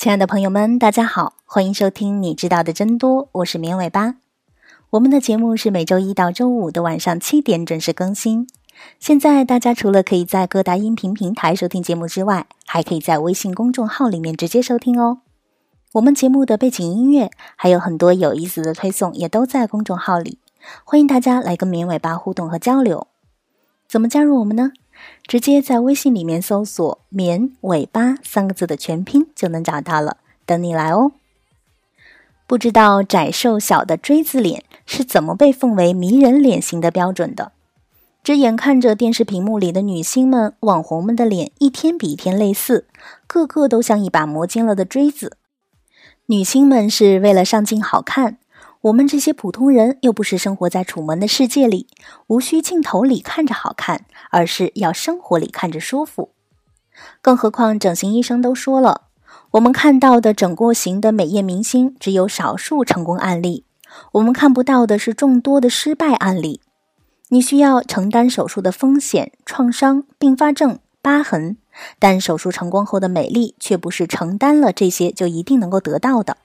亲爱的朋友们，大家好，欢迎收听《你知道的真多》，我是绵尾巴。我们的节目是每周一到周五的晚上七点准时更新。现在大家除了可以在各大音频平台收听节目之外，还可以在微信公众号里面直接收听哦。我们节目的背景音乐还有很多有意思的推送，也都在公众号里，欢迎大家来跟绵尾巴互动和交流。怎么加入我们呢？直接在微信里面搜索“绵尾巴”三个字的全拼就能找到了，等你来哦。不知道窄瘦小的锥子脸是怎么被奉为迷人脸型的标准的？只眼看着电视屏幕里的女星们、网红们的脸一天比一天类似，个个都像一把磨尖了的锥子。女星们是为了上镜好看。我们这些普通人又不是生活在楚门的世界里，无需镜头里看着好看，而是要生活里看着舒服。更何况整形医生都说了，我们看到的整过型的美艳明星只有少数成功案例，我们看不到的是众多的失败案例。你需要承担手术的风险、创伤、并发症、疤痕，但手术成功后的美丽却不是承担了这些就一定能够得到的。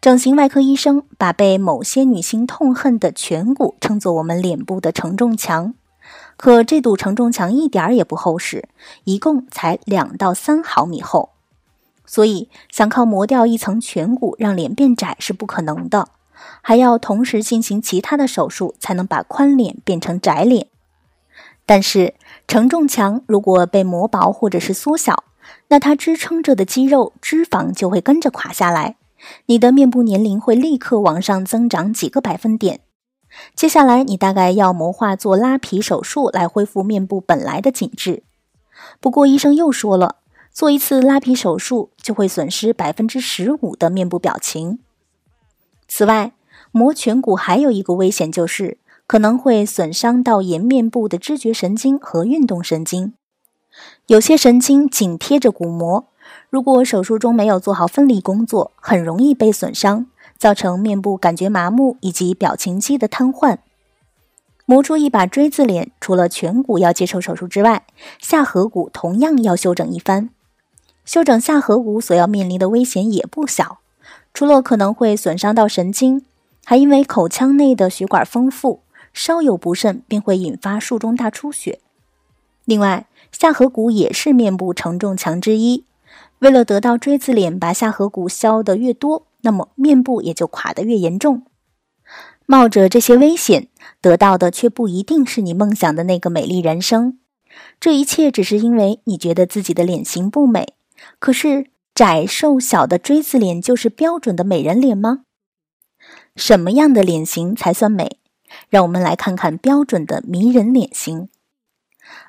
整形外科医生把被某些女星痛恨的颧骨称作我们脸部的承重墙，可这堵承重墙一点儿也不厚实，一共才两到三毫米厚，所以想靠磨掉一层颧骨让脸变窄是不可能的，还要同时进行其他的手术才能把宽脸变成窄脸。但是承重墙如果被磨薄或者是缩小，那它支撑着的肌肉脂肪就会跟着垮下来。你的面部年龄会立刻往上增长几个百分点。接下来，你大概要谋划做拉皮手术来恢复面部本来的紧致。不过，医生又说了，做一次拉皮手术就会损失百分之十五的面部表情。此外，磨颧骨还有一个危险，就是可能会损伤到颜面部的知觉神经和运动神经。有些神经紧贴着骨膜。如果手术中没有做好分离工作，很容易被损伤，造成面部感觉麻木以及表情肌的瘫痪。磨出一把锥子脸，除了颧骨要接受手术之外，下颌骨同样要修整一番。修整下颌骨所要面临的危险也不小，除了可能会损伤到神经，还因为口腔内的血管丰富，稍有不慎便会引发术中大出血。另外，下颌骨也是面部承重墙之一。为了得到锥子脸，把下颌骨削得越多，那么面部也就垮得越严重。冒着这些危险，得到的却不一定是你梦想的那个美丽人生。这一切只是因为你觉得自己的脸型不美。可是，窄瘦小的锥子脸就是标准的美人脸吗？什么样的脸型才算美？让我们来看看标准的迷人脸型。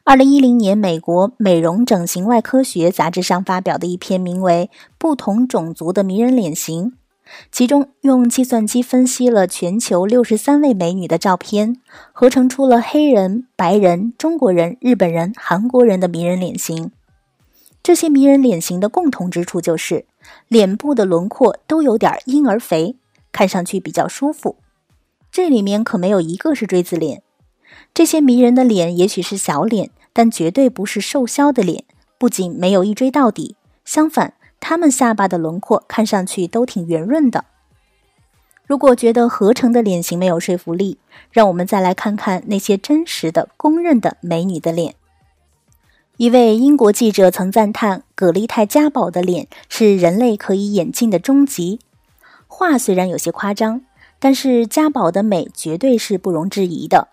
二零一零年，美国美容整形外科学杂志上发表的一篇名为《不同种族的迷人脸型》，其中用计算机分析了全球六十三位美女的照片，合成出了黑人、白人、中国人、日本人、韩国人的迷人脸型。这些迷人脸型的共同之处就是脸部的轮廓都有点婴儿肥，看上去比较舒服。这里面可没有一个是锥子脸。这些迷人的脸也许是小脸，但绝对不是瘦削的脸。不仅没有一追到底，相反，他们下巴的轮廓看上去都挺圆润的。如果觉得合成的脸型没有说服力，让我们再来看看那些真实的、公认的美女的脸。一位英国记者曾赞叹葛丽泰·嘉宝的脸是人类可以演进的终极。话虽然有些夸张，但是嘉宝的美绝对是不容置疑的。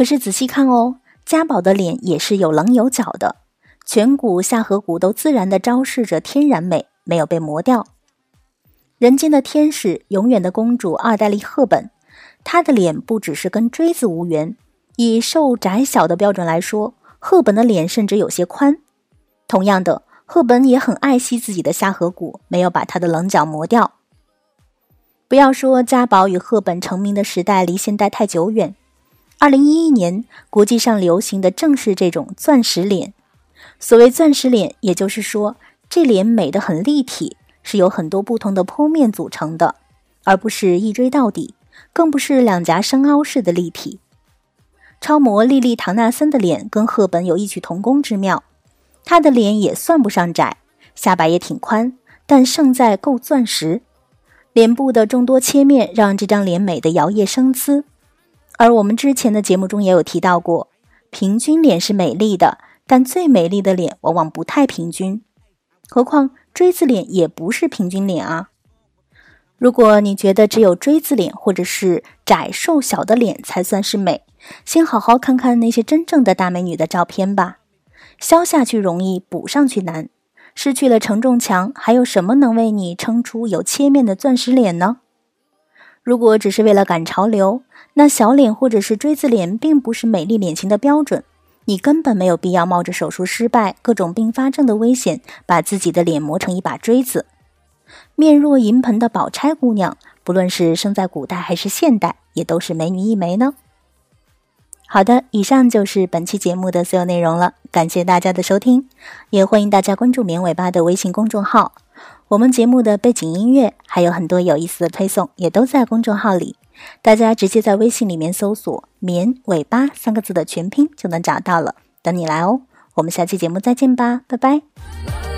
可是仔细看哦，家宝的脸也是有棱有角的，颧骨、下颌骨都自然的昭示着天然美，没有被磨掉。人间的天使，永远的公主奥黛丽·赫本，她的脸不只是跟锥子无缘，以瘦窄小的标准来说，赫本的脸甚至有些宽。同样的，赫本也很爱惜自己的下颌骨，没有把她的棱角磨掉。不要说家宝与赫本成名的时代离现代太久远。二零一一年，国际上流行的正是这种钻石脸。所谓钻石脸，也就是说，这脸美得很立体，是由很多不同的剖面组成的，而不是一锥到底，更不是两颊深凹式的立体。超模莉莉·唐纳森的脸跟赫本有异曲同工之妙，她的脸也算不上窄，下巴也挺宽，但胜在够钻石。脸部的众多切面让这张脸美得摇曳生姿。而我们之前的节目中也有提到过，平均脸是美丽的，但最美丽的脸往往不太平均。何况锥子脸也不是平均脸啊。如果你觉得只有锥子脸或者是窄瘦小的脸才算是美，先好好看看那些真正的大美女的照片吧。削下去容易，补上去难。失去了承重墙，还有什么能为你撑出有切面的钻石脸呢？如果只是为了赶潮流，那小脸或者是锥子脸并不是美丽脸型的标准。你根本没有必要冒着手术失败、各种并发症的危险，把自己的脸磨成一把锥子。面若银盆的宝钗姑娘，不论是生在古代还是现代，也都是美女一枚呢。好的，以上就是本期节目的所有内容了，感谢大家的收听，也欢迎大家关注“棉尾巴”的微信公众号。我们节目的背景音乐还有很多有意思的推送，也都在公众号里，大家直接在微信里面搜索“棉尾巴”三个字的全拼就能找到了，等你来哦。我们下期节目再见吧，拜拜。